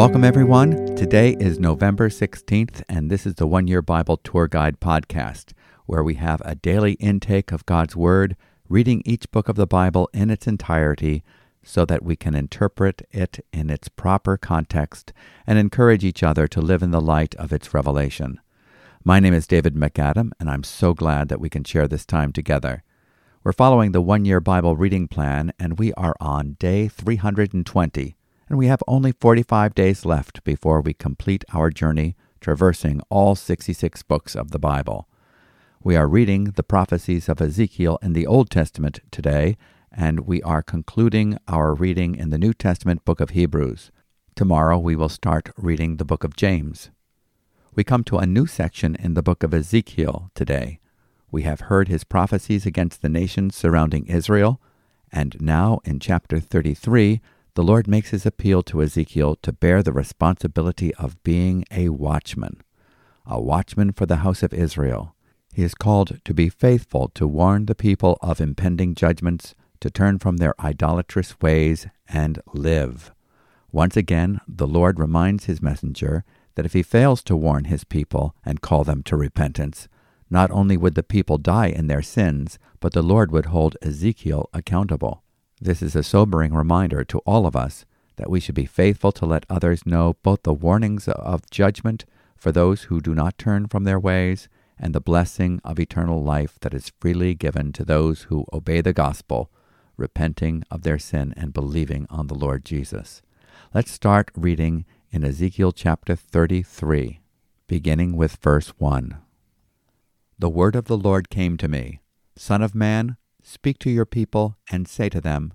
Welcome, everyone. Today is November 16th, and this is the One Year Bible Tour Guide podcast, where we have a daily intake of God's Word, reading each book of the Bible in its entirety so that we can interpret it in its proper context and encourage each other to live in the light of its revelation. My name is David MacAdam, and I'm so glad that we can share this time together. We're following the one year Bible reading plan, and we are on day 320 and we have only 45 days left before we complete our journey traversing all 66 books of the Bible. We are reading the prophecies of Ezekiel in the Old Testament today, and we are concluding our reading in the New Testament book of Hebrews. Tomorrow we will start reading the book of James. We come to a new section in the book of Ezekiel today. We have heard his prophecies against the nations surrounding Israel, and now in chapter 33, the Lord makes his appeal to Ezekiel to bear the responsibility of being a watchman, a watchman for the house of Israel. He is called to be faithful to warn the people of impending judgments, to turn from their idolatrous ways and live. Once again, the Lord reminds his messenger that if he fails to warn his people and call them to repentance, not only would the people die in their sins, but the Lord would hold Ezekiel accountable. This is a sobering reminder to all of us that we should be faithful to let others know both the warnings of judgment for those who do not turn from their ways and the blessing of eternal life that is freely given to those who obey the gospel, repenting of their sin and believing on the Lord Jesus. Let's start reading in Ezekiel chapter 33, beginning with verse 1. The word of the Lord came to me Son of man, Speak to your people, and say to them,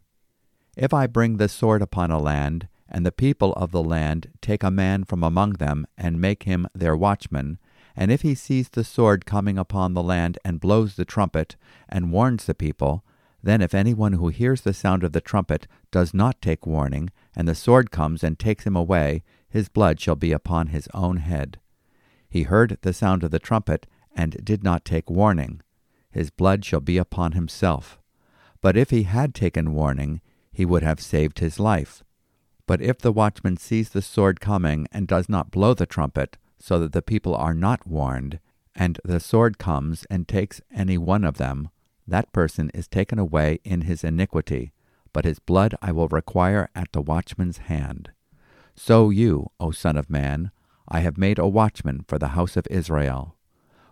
If I bring the sword upon a land, and the people of the land take a man from among them, and make him their watchman, and if he sees the sword coming upon the land, and blows the trumpet, and warns the people, then if anyone who hears the sound of the trumpet does not take warning, and the sword comes and takes him away, his blood shall be upon his own head. He heard the sound of the trumpet, and did not take warning his blood shall be upon himself. But if he had taken warning, he would have saved his life. But if the watchman sees the sword coming and does not blow the trumpet, so that the people are not warned, and the sword comes and takes any one of them, that person is taken away in his iniquity, but his blood I will require at the watchman's hand. So you, O Son of Man, I have made a watchman for the house of Israel.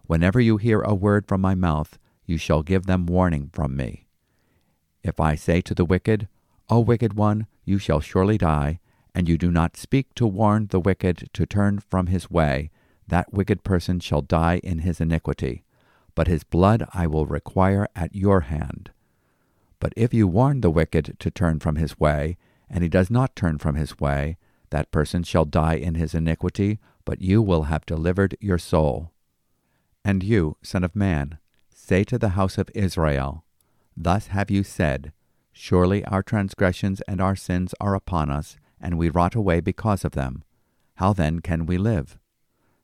Whenever you hear a word from my mouth, you shall give them warning from me. If I say to the wicked, O wicked one, you shall surely die, and you do not speak to warn the wicked to turn from his way, that wicked person shall die in his iniquity, but his blood I will require at your hand. But if you warn the wicked to turn from his way, and he does not turn from his way, that person shall die in his iniquity, but you will have delivered your soul. And you, Son of Man, Say to the house of Israel, Thus have you said, Surely our transgressions and our sins are upon us, and we rot away because of them. How then can we live?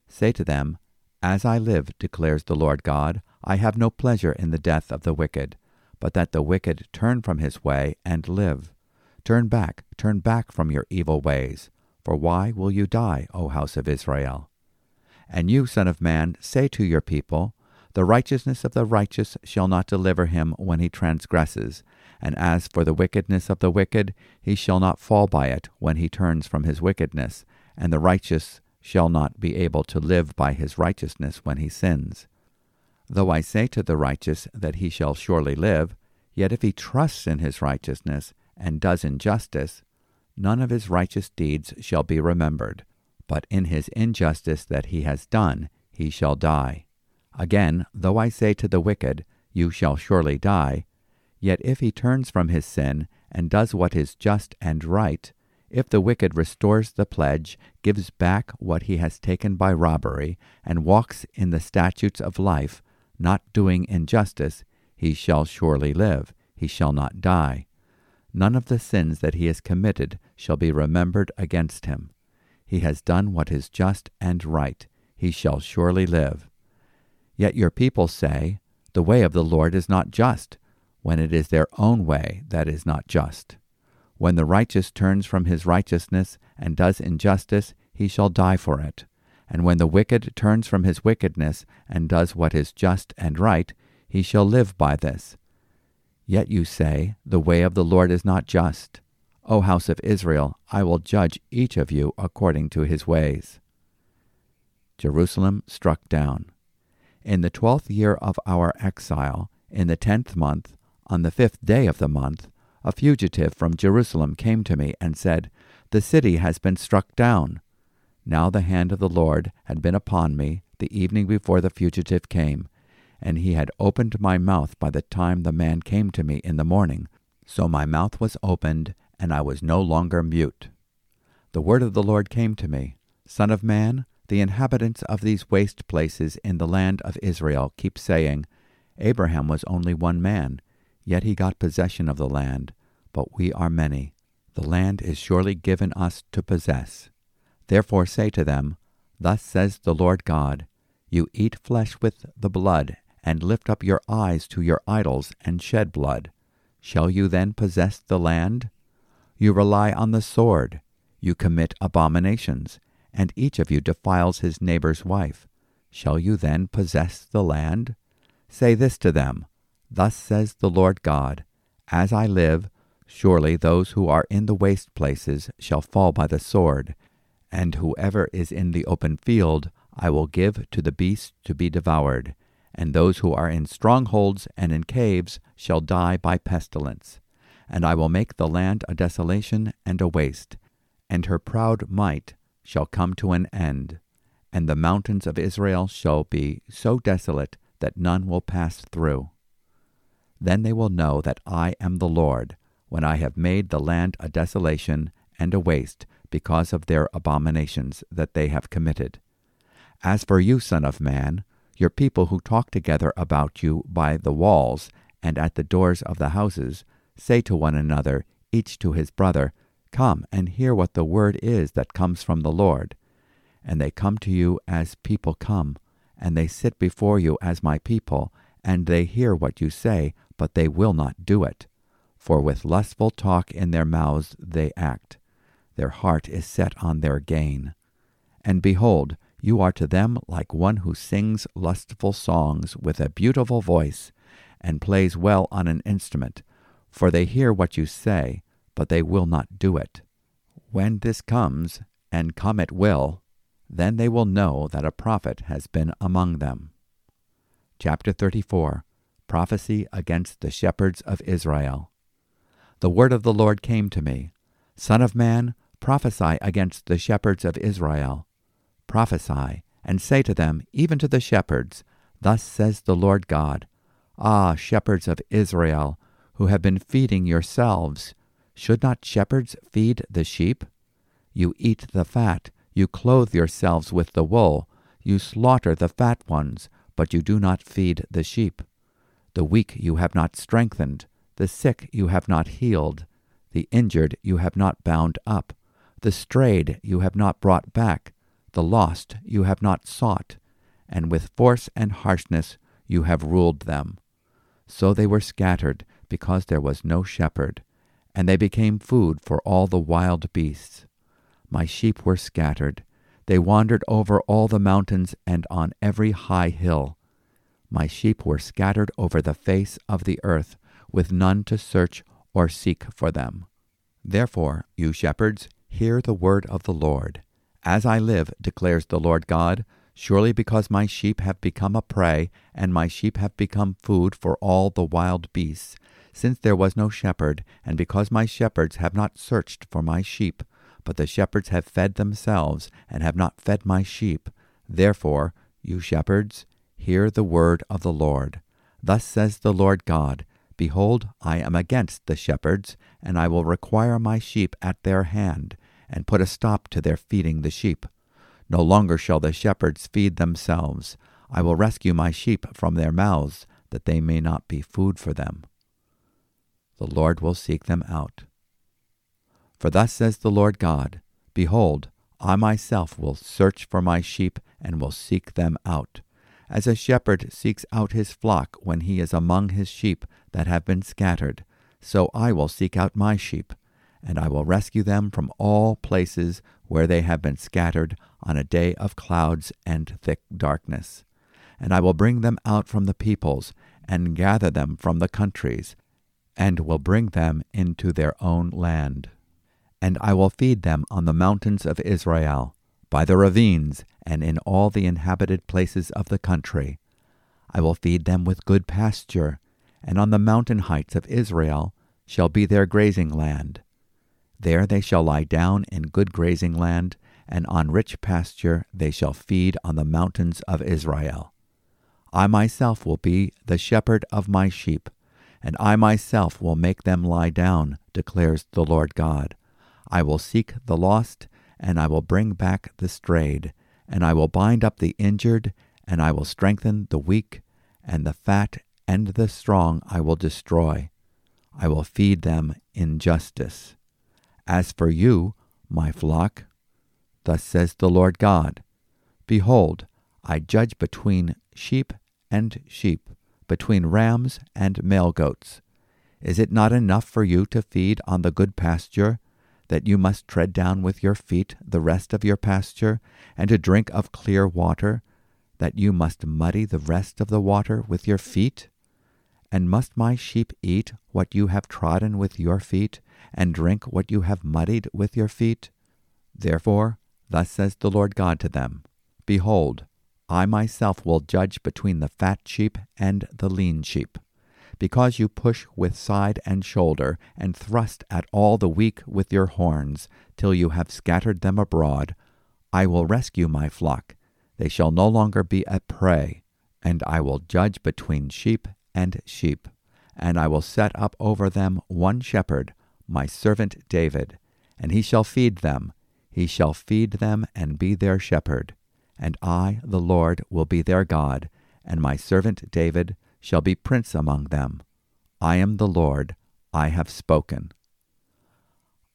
Say to them, As I live, declares the Lord God, I have no pleasure in the death of the wicked, but that the wicked turn from his way and live. Turn back, turn back from your evil ways, for why will you die, O house of Israel? And you, Son of Man, say to your people, the righteousness of the righteous shall not deliver him when he transgresses, and as for the wickedness of the wicked, he shall not fall by it when he turns from his wickedness, and the righteous shall not be able to live by his righteousness when he sins. Though I say to the righteous that he shall surely live, yet if he trusts in his righteousness and does injustice, none of his righteous deeds shall be remembered, but in his injustice that he has done he shall die. Again, though I say to the wicked, You shall surely die, yet if he turns from his sin and does what is just and right, if the wicked restores the pledge, gives back what he has taken by robbery, and walks in the statutes of life, not doing injustice, he shall surely live, he shall not die. None of the sins that he has committed shall be remembered against him. He has done what is just and right, he shall surely live. Yet your people say, The way of the Lord is not just, when it is their own way that is not just. When the righteous turns from his righteousness and does injustice, he shall die for it. And when the wicked turns from his wickedness and does what is just and right, he shall live by this. Yet you say, The way of the Lord is not just. O house of Israel, I will judge each of you according to his ways. Jerusalem struck down. In the twelfth year of our exile, in the tenth month, on the fifth day of the month, a fugitive from Jerusalem came to me and said, The city has been struck down. Now the hand of the Lord had been upon me the evening before the fugitive came, and he had opened my mouth by the time the man came to me in the morning. So my mouth was opened, and I was no longer mute. The word of the Lord came to me Son of man, the inhabitants of these waste places in the land of Israel keep saying, Abraham was only one man, yet he got possession of the land, but we are many. The land is surely given us to possess. Therefore say to them, Thus says the Lord God, You eat flesh with the blood, and lift up your eyes to your idols, and shed blood. Shall you then possess the land? You rely on the sword. You commit abominations, and each of you defiles his neighbor's wife. Shall you then possess the land? Say this to them Thus says the Lord God, As I live, surely those who are in the waste places shall fall by the sword, and whoever is in the open field I will give to the beast to be devoured, and those who are in strongholds and in caves shall die by pestilence. And I will make the land a desolation and a waste, and her proud might shall come to an end, and the mountains of Israel shall be so desolate that none will pass through. Then they will know that I am the Lord, when I have made the land a desolation and a waste because of their abominations that they have committed. As for you, Son of Man, your people who talk together about you by the walls and at the doors of the houses, say to one another, each to his brother, Come and hear what the word is that comes from the Lord. And they come to you as people come, and they sit before you as my people, and they hear what you say, but they will not do it. For with lustful talk in their mouths they act. Their heart is set on their gain. And behold, you are to them like one who sings lustful songs with a beautiful voice, and plays well on an instrument, for they hear what you say, but they will not do it. When this comes, and come it will, then they will know that a prophet has been among them. Chapter 34 Prophecy against the shepherds of Israel. The word of the Lord came to me Son of man, prophesy against the shepherds of Israel. Prophesy, and say to them, even to the shepherds, Thus says the Lord God Ah, shepherds of Israel, who have been feeding yourselves, should not shepherds feed the sheep? You eat the fat, you clothe yourselves with the wool, you slaughter the fat ones, but you do not feed the sheep. The weak you have not strengthened, the sick you have not healed, the injured you have not bound up, the strayed you have not brought back, the lost you have not sought, and with force and harshness you have ruled them. So they were scattered, because there was no shepherd, and they became food for all the wild beasts. My sheep were scattered, they wandered over all the mountains and on every high hill. My sheep were scattered over the face of the earth, with none to search or seek for them. Therefore, you shepherds, hear the word of the Lord. As I live, declares the Lord God, surely because my sheep have become a prey, and my sheep have become food for all the wild beasts, since there was no shepherd, and because my shepherds have not searched for my sheep, but the shepherds have fed themselves, and have not fed my sheep. Therefore, you shepherds, Hear the word of the Lord. Thus says the Lord God Behold, I am against the shepherds, and I will require my sheep at their hand, and put a stop to their feeding the sheep. No longer shall the shepherds feed themselves. I will rescue my sheep from their mouths, that they may not be food for them. The Lord will seek them out. For thus says the Lord God Behold, I myself will search for my sheep, and will seek them out as a shepherd seeks out his flock when he is among his sheep that have been scattered, so I will seek out my sheep, and I will rescue them from all places where they have been scattered on a day of clouds and thick darkness. And I will bring them out from the peoples, and gather them from the countries, and will bring them into their own land. And I will feed them on the mountains of Israel, by the ravines, and in all the inhabited places of the country. I will feed them with good pasture, and on the mountain heights of Israel shall be their grazing land. There they shall lie down in good grazing land, and on rich pasture they shall feed on the mountains of Israel. I myself will be the shepherd of my sheep, and I myself will make them lie down, declares the Lord God. I will seek the lost, and I will bring back the strayed, and I will bind up the injured, and I will strengthen the weak, and the fat and the strong I will destroy. I will feed them in justice. As for you, my flock, thus says the Lord God, Behold, I judge between sheep and sheep, between rams and male goats. Is it not enough for you to feed on the good pasture, that you must tread down with your feet the rest of your pasture, and to drink of clear water, that you must muddy the rest of the water with your feet? And must my sheep eat what you have trodden with your feet, and drink what you have muddied with your feet? Therefore, thus says the Lord God to them Behold, I myself will judge between the fat sheep and the lean sheep. Because you push with side and shoulder, and thrust at all the weak with your horns, till you have scattered them abroad, I will rescue my flock. They shall no longer be a prey, and I will judge between sheep and sheep. And I will set up over them one shepherd, my servant David, and he shall feed them. He shall feed them and be their shepherd and I, the Lord, will be their God, and my servant David shall be prince among them. I am the Lord, I have spoken.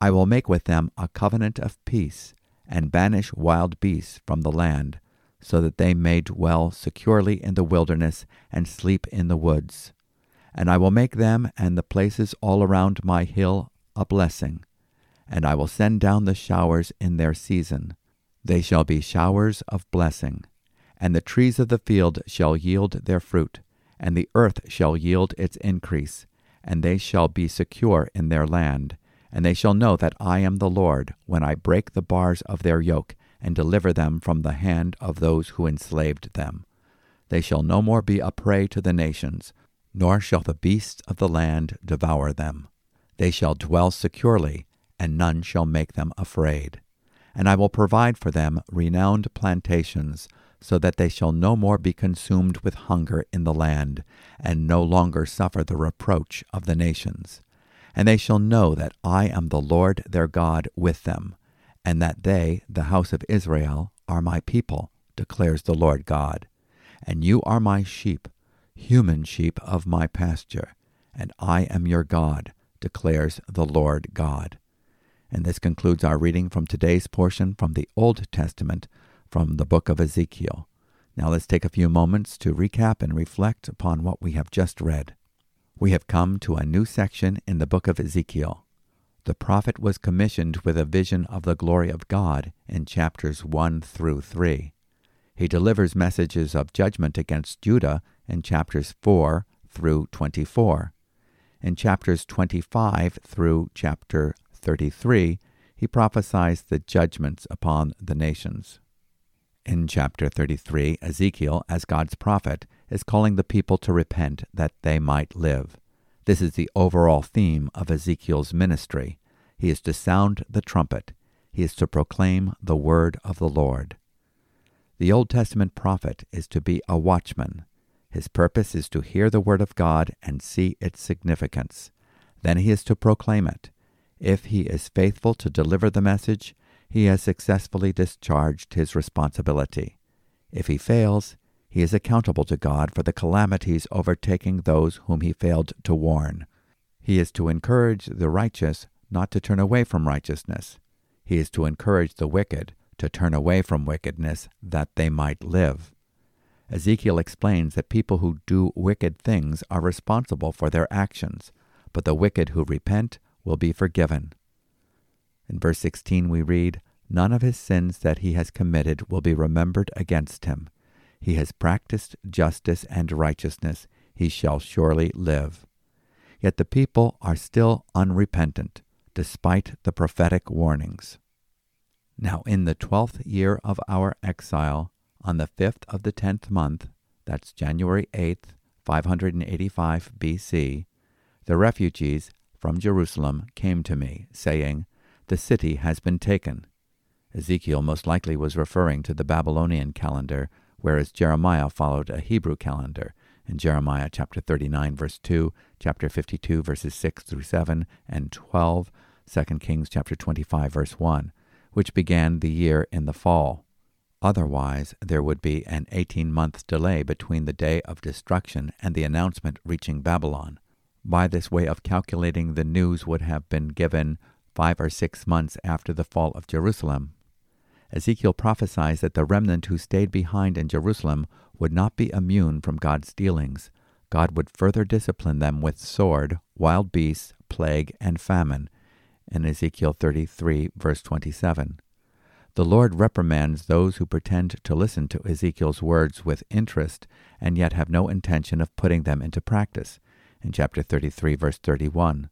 I will make with them a covenant of peace, and banish wild beasts from the land, so that they may dwell securely in the wilderness and sleep in the woods. And I will make them and the places all around my hill a blessing, and I will send down the showers in their season they shall be showers of blessing, and the trees of the field shall yield their fruit, and the earth shall yield its increase, and they shall be secure in their land. And they shall know that I am the Lord, when I break the bars of their yoke, and deliver them from the hand of those who enslaved them. They shall no more be a prey to the nations, nor shall the beasts of the land devour them. They shall dwell securely, and none shall make them afraid and I will provide for them renowned plantations, so that they shall no more be consumed with hunger in the land, and no longer suffer the reproach of the nations. And they shall know that I am the Lord their God with them, and that they, the house of Israel, are my people, declares the Lord God. And you are my sheep, human sheep of my pasture, and I am your God, declares the Lord God. And this concludes our reading from today's portion from the Old Testament from the book of Ezekiel. Now let's take a few moments to recap and reflect upon what we have just read. We have come to a new section in the book of Ezekiel. The prophet was commissioned with a vision of the glory of God in chapters 1 through 3. He delivers messages of judgment against Judah in chapters 4 through 24. In chapters 25 through chapter 33, he prophesies the judgments upon the nations. In chapter 33, Ezekiel, as God's prophet, is calling the people to repent that they might live. This is the overall theme of Ezekiel's ministry. He is to sound the trumpet. He is to proclaim the word of the Lord. The Old Testament prophet is to be a watchman. His purpose is to hear the word of God and see its significance. Then he is to proclaim it. If he is faithful to deliver the message, he has successfully discharged his responsibility. If he fails, he is accountable to God for the calamities overtaking those whom he failed to warn. He is to encourage the righteous not to turn away from righteousness. He is to encourage the wicked to turn away from wickedness that they might live. Ezekiel explains that people who do wicked things are responsible for their actions, but the wicked who repent will be forgiven. In verse 16 we read, None of his sins that he has committed will be remembered against him. He has practiced justice and righteousness. He shall surely live. Yet the people are still unrepentant, despite the prophetic warnings. Now, in the twelfth year of our exile, on the fifth of the tenth month, that's January 8th, 585 BC, the refugees from Jerusalem came to me, saying, The city has been taken. Ezekiel most likely was referring to the Babylonian calendar, whereas Jeremiah followed a Hebrew calendar in Jeremiah chapter 39 verse 2, chapter 52 verses 6 through 7 and 12, 2 Kings chapter 25 verse 1, which began the year in the fall. Otherwise, there would be an 18 month delay between the day of destruction and the announcement reaching Babylon. By this way of calculating, the news would have been given five or six months after the fall of Jerusalem. Ezekiel prophesies that the remnant who stayed behind in Jerusalem would not be immune from God's dealings. God would further discipline them with sword, wild beasts, plague, and famine. In Ezekiel 33, verse 27. The Lord reprimands those who pretend to listen to Ezekiel's words with interest and yet have no intention of putting them into practice in chapter 33, verse 31.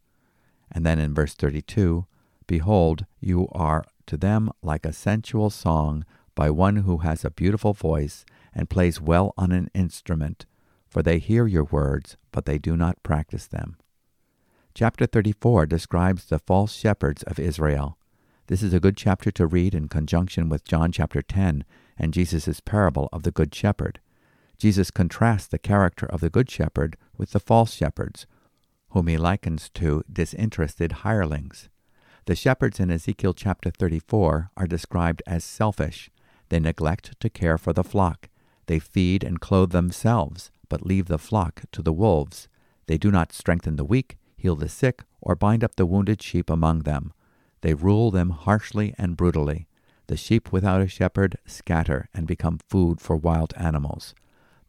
And then in verse 32, Behold, you are to them like a sensual song by one who has a beautiful voice and plays well on an instrument, for they hear your words, but they do not practice them. Chapter 34 describes the false shepherds of Israel. This is a good chapter to read in conjunction with John chapter 10 and Jesus' parable of the Good Shepherd. Jesus contrasts the character of the Good Shepherd with the false shepherds, whom he likens to disinterested hirelings. The shepherds in Ezekiel chapter 34 are described as selfish. They neglect to care for the flock. They feed and clothe themselves, but leave the flock to the wolves. They do not strengthen the weak, heal the sick, or bind up the wounded sheep among them. They rule them harshly and brutally. The sheep without a shepherd scatter and become food for wild animals.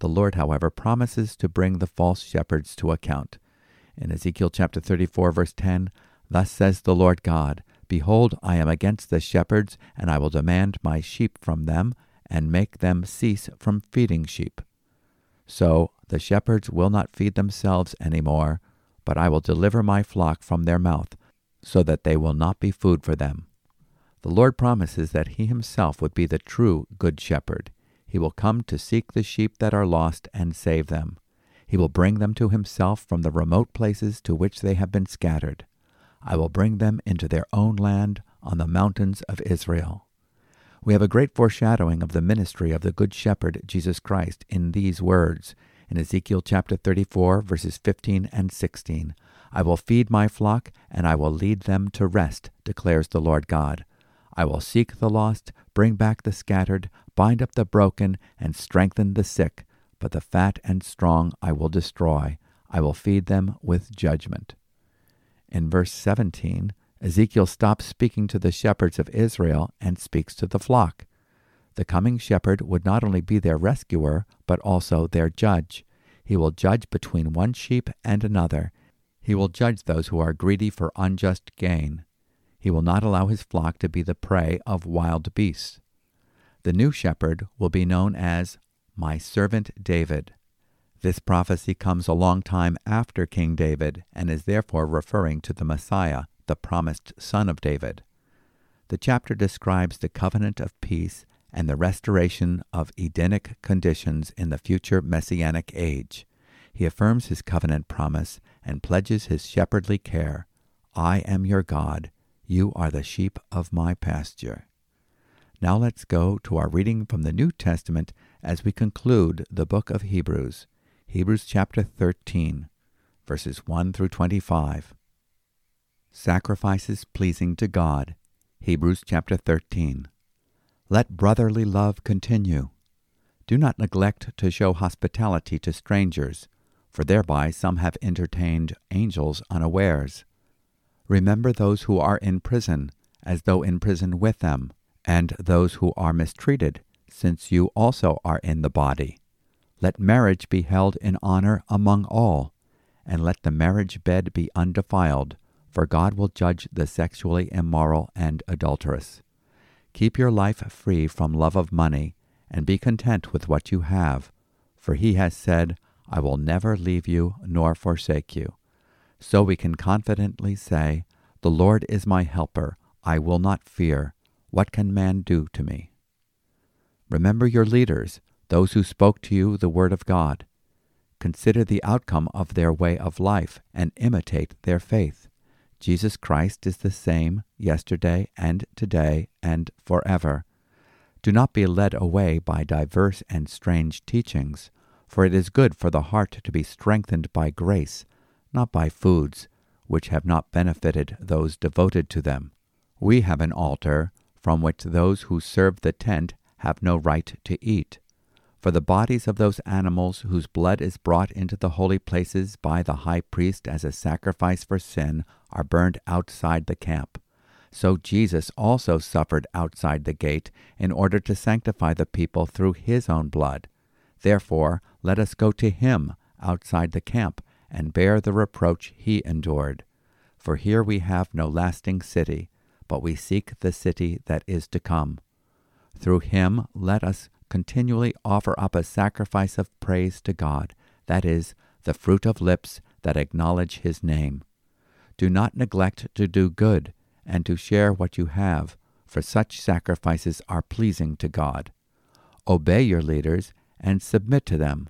The Lord, however, promises to bring the false shepherds to account. In Ezekiel chapter 34, verse 10, Thus says the Lord God, Behold, I am against the shepherds, and I will demand my sheep from them, and make them cease from feeding sheep. So the shepherds will not feed themselves any more, but I will deliver my flock from their mouth, so that they will not be food for them. The Lord promises that He Himself would be the true Good Shepherd. He will come to seek the sheep that are lost and save them. He will bring them to Himself from the remote places to which they have been scattered. I will bring them into their own land on the mountains of Israel. We have a great foreshadowing of the ministry of the Good Shepherd, Jesus Christ, in these words in Ezekiel chapter 34, verses 15 and 16. I will feed my flock, and I will lead them to rest, declares the Lord God. I will seek the lost, bring back the scattered, bind up the broken, and strengthen the sick, but the fat and strong I will destroy. I will feed them with judgment. In verse 17, Ezekiel stops speaking to the shepherds of Israel and speaks to the flock. The coming shepherd would not only be their rescuer, but also their judge. He will judge between one sheep and another. He will judge those who are greedy for unjust gain. He will not allow his flock to be the prey of wild beasts. The new shepherd will be known as my servant David. This prophecy comes a long time after King David and is therefore referring to the Messiah, the promised son of David. The chapter describes the covenant of peace and the restoration of Edenic conditions in the future messianic age. He affirms his covenant promise and pledges his shepherdly care. I am your God. You are the sheep of my pasture. Now let's go to our reading from the New Testament as we conclude the book of Hebrews. Hebrews chapter 13, verses 1 through 25. Sacrifices pleasing to God. Hebrews chapter 13. Let brotherly love continue. Do not neglect to show hospitality to strangers, for thereby some have entertained angels unawares. Remember those who are in prison, as though in prison with them, and those who are mistreated, since you also are in the body. Let marriage be held in honor among all, and let the marriage bed be undefiled, for God will judge the sexually immoral and adulterous. Keep your life free from love of money, and be content with what you have, for he has said, I will never leave you nor forsake you. So we can confidently say, The Lord is my helper, I will not fear. What can man do to me? Remember your leaders, those who spoke to you the word of God. Consider the outcome of their way of life and imitate their faith. Jesus Christ is the same yesterday and today and forever. Do not be led away by diverse and strange teachings, for it is good for the heart to be strengthened by grace, not by foods which have not benefited those devoted to them. We have an altar from which those who serve the tent have no right to eat. For the bodies of those animals whose blood is brought into the holy places by the high priest as a sacrifice for sin are burned outside the camp. So Jesus also suffered outside the gate in order to sanctify the people through his own blood. Therefore, let us go to him outside the camp and bear the reproach he endured. For here we have no lasting city, but we seek the city that is to come. Through him let us continually offer up a sacrifice of praise to God, that is, the fruit of lips that acknowledge his name. Do not neglect to do good and to share what you have, for such sacrifices are pleasing to God. Obey your leaders and submit to them,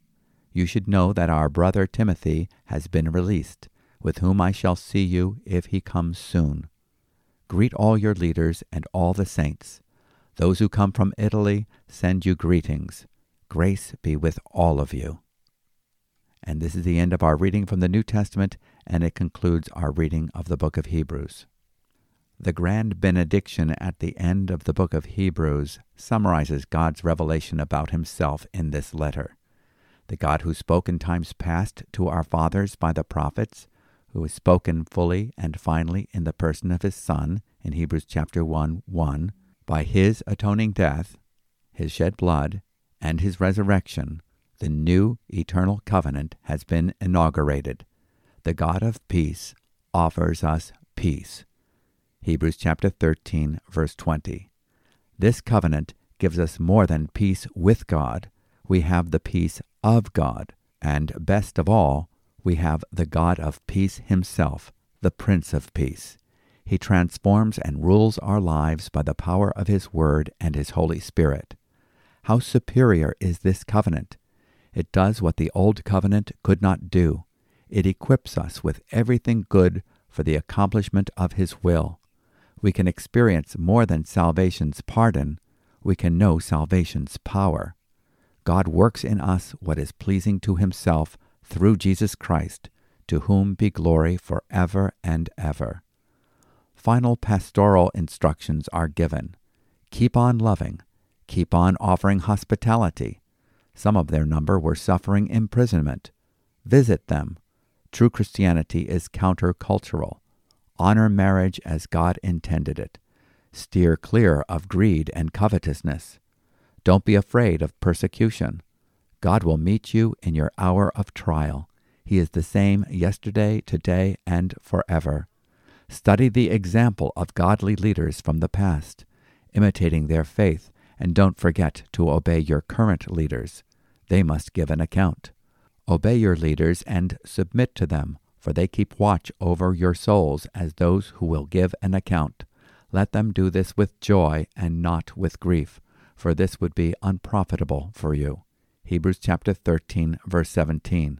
You should know that our brother Timothy has been released, with whom I shall see you if he comes soon. Greet all your leaders and all the saints. Those who come from Italy send you greetings. Grace be with all of you. And this is the end of our reading from the New Testament, and it concludes our reading of the book of Hebrews. The grand benediction at the end of the book of Hebrews summarizes God's revelation about himself in this letter. The God who spoke in times past to our fathers by the prophets, who has spoken fully and finally in the person of his Son, in Hebrews chapter 1 1, by his atoning death, his shed blood, and his resurrection, the new eternal covenant has been inaugurated. The God of peace offers us peace. Hebrews chapter 13 verse 20. This covenant gives us more than peace with God. We have the peace of God, and best of all, we have the God of peace himself, the Prince of Peace. He transforms and rules our lives by the power of His Word and His Holy Spirit. How superior is this covenant! It does what the Old Covenant could not do. It equips us with everything good for the accomplishment of His will. We can experience more than salvation's pardon, we can know salvation's power. God works in us what is pleasing to Himself through Jesus Christ, to whom be glory for ever and ever. Final pastoral instructions are given. Keep on loving. Keep on offering hospitality. Some of their number were suffering imprisonment. Visit them. True Christianity is countercultural. Honor marriage as God intended it. Steer clear of greed and covetousness. Don't be afraid of persecution. God will meet you in your hour of trial. He is the same yesterday, today, and forever. Study the example of godly leaders from the past, imitating their faith and don't forget to obey your current leaders. They must give an account. Obey your leaders and submit to them, for they keep watch over your souls as those who will give an account. Let them do this with joy and not with grief, for this would be unprofitable for you. Hebrews chapter 13, verse 17.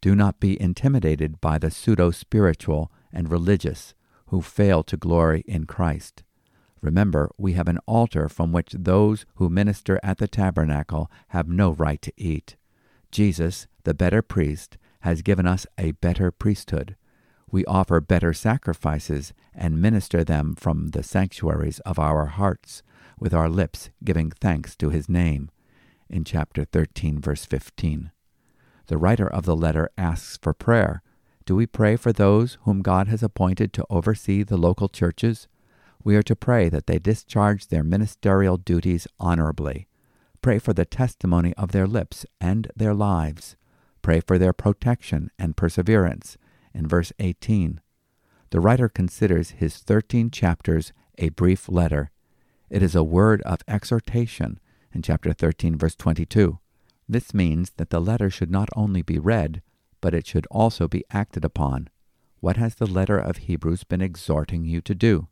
Do not be intimidated by the pseudo spiritual and religious who fail to glory in Christ. Remember, we have an altar from which those who minister at the tabernacle have no right to eat. Jesus, the better priest, has given us a better priesthood. We offer better sacrifices and minister them from the sanctuaries of our hearts, with our lips giving thanks to his name. In chapter 13, verse 15. The writer of the letter asks for prayer. Do we pray for those whom God has appointed to oversee the local churches? We are to pray that they discharge their ministerial duties honorably. Pray for the testimony of their lips and their lives. Pray for their protection and perseverance. In verse 18, the writer considers his 13 chapters a brief letter. It is a word of exhortation in chapter 13, verse 22. This means that the letter should not only be read, but it should also be acted upon. What has the letter of Hebrews been exhorting you to do?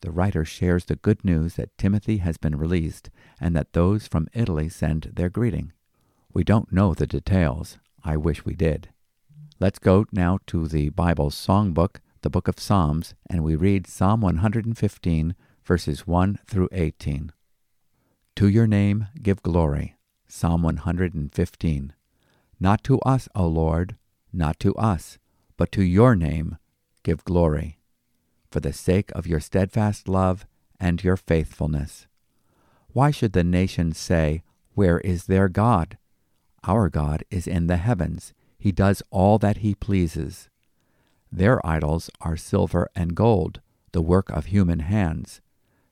The writer shares the good news that Timothy has been released and that those from Italy send their greeting. We don't know the details. I wish we did. Let's go now to the Bible's songbook, the book of Psalms, and we read Psalm 115, verses 1 through 18. To your name give glory. Psalm 115. Not to us, O Lord, not to us, but to your name give glory for the sake of your steadfast love and your faithfulness. Why should the nations say, Where is their God? Our God is in the heavens. He does all that he pleases. Their idols are silver and gold, the work of human hands.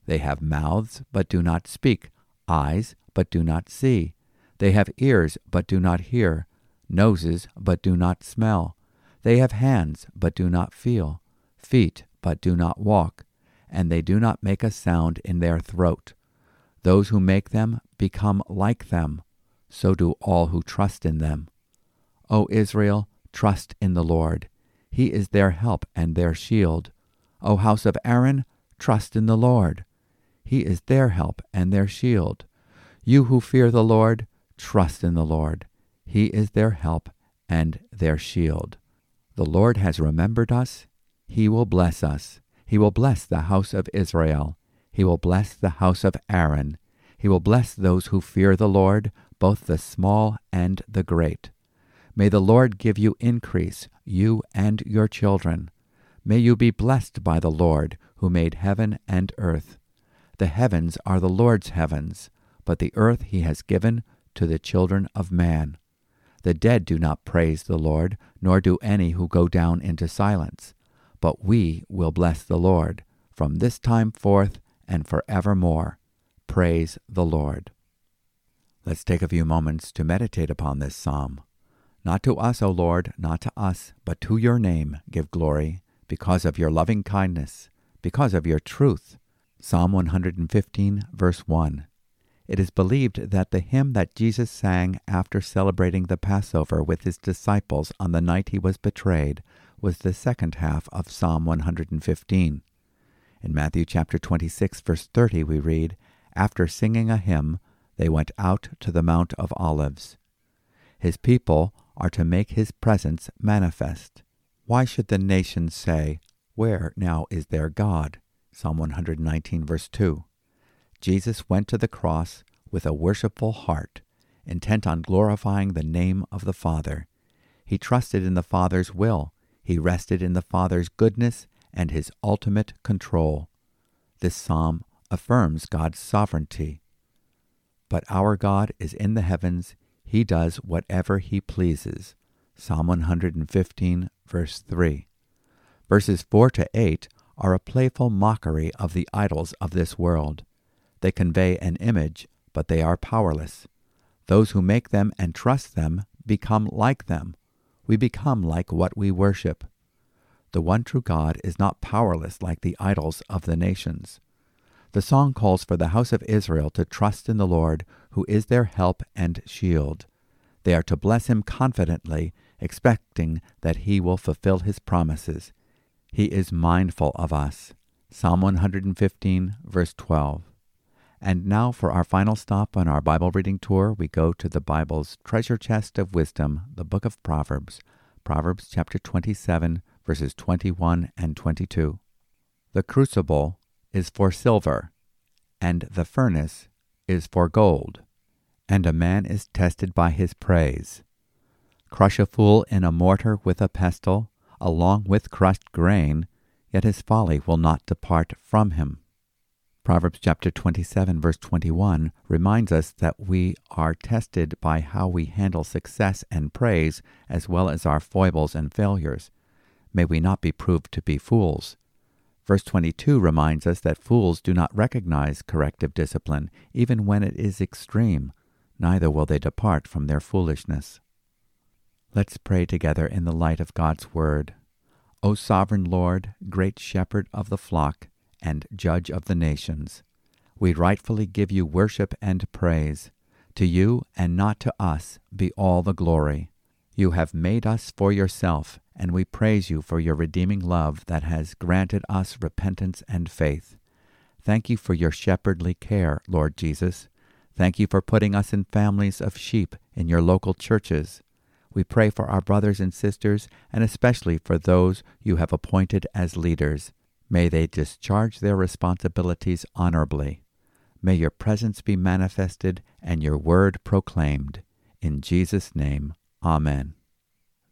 They have mouths, but do not speak, eyes, but do not see. They have ears, but do not hear, noses, but do not smell. They have hands, but do not feel, feet, but do not walk, and they do not make a sound in their throat. Those who make them become like them, so do all who trust in them. O Israel, trust in the Lord. He is their help and their shield. O house of Aaron, trust in the Lord. He is their help and their shield. You who fear the Lord, trust in the Lord. He is their help and their shield. The Lord has remembered us. He will bless us. He will bless the house of Israel. He will bless the house of Aaron. He will bless those who fear the Lord, both the small and the great. May the Lord give you increase, you and your children. May you be blessed by the Lord, who made heaven and earth. The heavens are the Lord's heavens, but the earth he has given to the children of man. The dead do not praise the Lord, nor do any who go down into silence but we will bless the Lord from this time forth and forevermore. Praise the Lord. Let's take a few moments to meditate upon this psalm. Not to us, O Lord, not to us, but to your name give glory, because of your loving kindness, because of your truth. Psalm 115, verse 1. It is believed that the hymn that Jesus sang after celebrating the Passover with his disciples on the night he was betrayed was the second half of Psalm 115. In Matthew chapter 26 verse 30 we read, After singing a hymn, they went out to the Mount of Olives. His people are to make his presence manifest. Why should the nations say, Where now is their God? Psalm 119 verse 2. Jesus went to the cross with a worshipful heart, intent on glorifying the name of the Father. He trusted in the Father's will he rested in the Father's goodness and his ultimate control. This psalm affirms God's sovereignty. But our God is in the heavens, he does whatever he pleases. Psalm 115, verse 3. Verses 4 to 8 are a playful mockery of the idols of this world. They convey an image, but they are powerless. Those who make them and trust them become like them we become like what we worship. The one true God is not powerless like the idols of the nations. The song calls for the house of Israel to trust in the Lord, who is their help and shield. They are to bless him confidently, expecting that he will fulfill his promises. He is mindful of us. Psalm 115, verse 12. And now, for our final stop on our Bible reading tour, we go to the Bible's treasure chest of wisdom, the book of Proverbs, Proverbs chapter 27, verses 21 and 22. The crucible is for silver, and the furnace is for gold, and a man is tested by his praise. Crush a fool in a mortar with a pestle, along with crushed grain, yet his folly will not depart from him. Proverbs chapter 27 verse 21 reminds us that we are tested by how we handle success and praise as well as our foibles and failures. May we not be proved to be fools. Verse 22 reminds us that fools do not recognize corrective discipline even when it is extreme, neither will they depart from their foolishness. Let's pray together in the light of God's word. O sovereign Lord, great shepherd of the flock, and Judge of the nations. We rightfully give you worship and praise. To you and not to us be all the glory. You have made us for yourself, and we praise you for your redeeming love that has granted us repentance and faith. Thank you for your shepherdly care, Lord Jesus. Thank you for putting us in families of sheep in your local churches. We pray for our brothers and sisters, and especially for those you have appointed as leaders. May they discharge their responsibilities honorably. May your presence be manifested and your word proclaimed. In Jesus' name, Amen.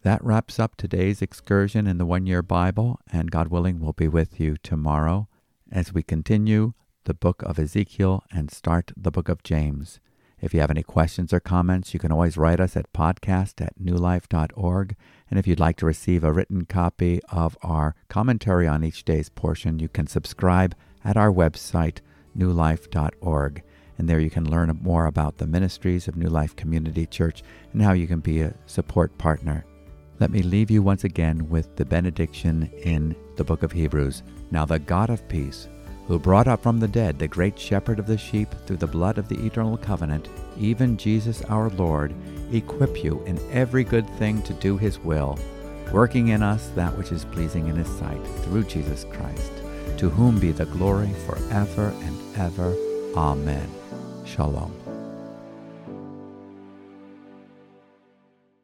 That wraps up today's excursion in the One Year Bible, and God willing, we'll be with you tomorrow as we continue the book of Ezekiel and start the book of James. If you have any questions or comments, you can always write us at podcast at newlife.org. And if you'd like to receive a written copy of our commentary on each day's portion, you can subscribe at our website, newlife.org. And there you can learn more about the ministries of New Life Community Church and how you can be a support partner. Let me leave you once again with the benediction in the book of Hebrews. Now, the God of peace, who brought up from the dead the great shepherd of the sheep through the blood of the eternal covenant, even Jesus our Lord, equip you in every good thing to do his will, working in us that which is pleasing in his sight, through Jesus Christ, to whom be the glory forever and ever. Amen. Shalom.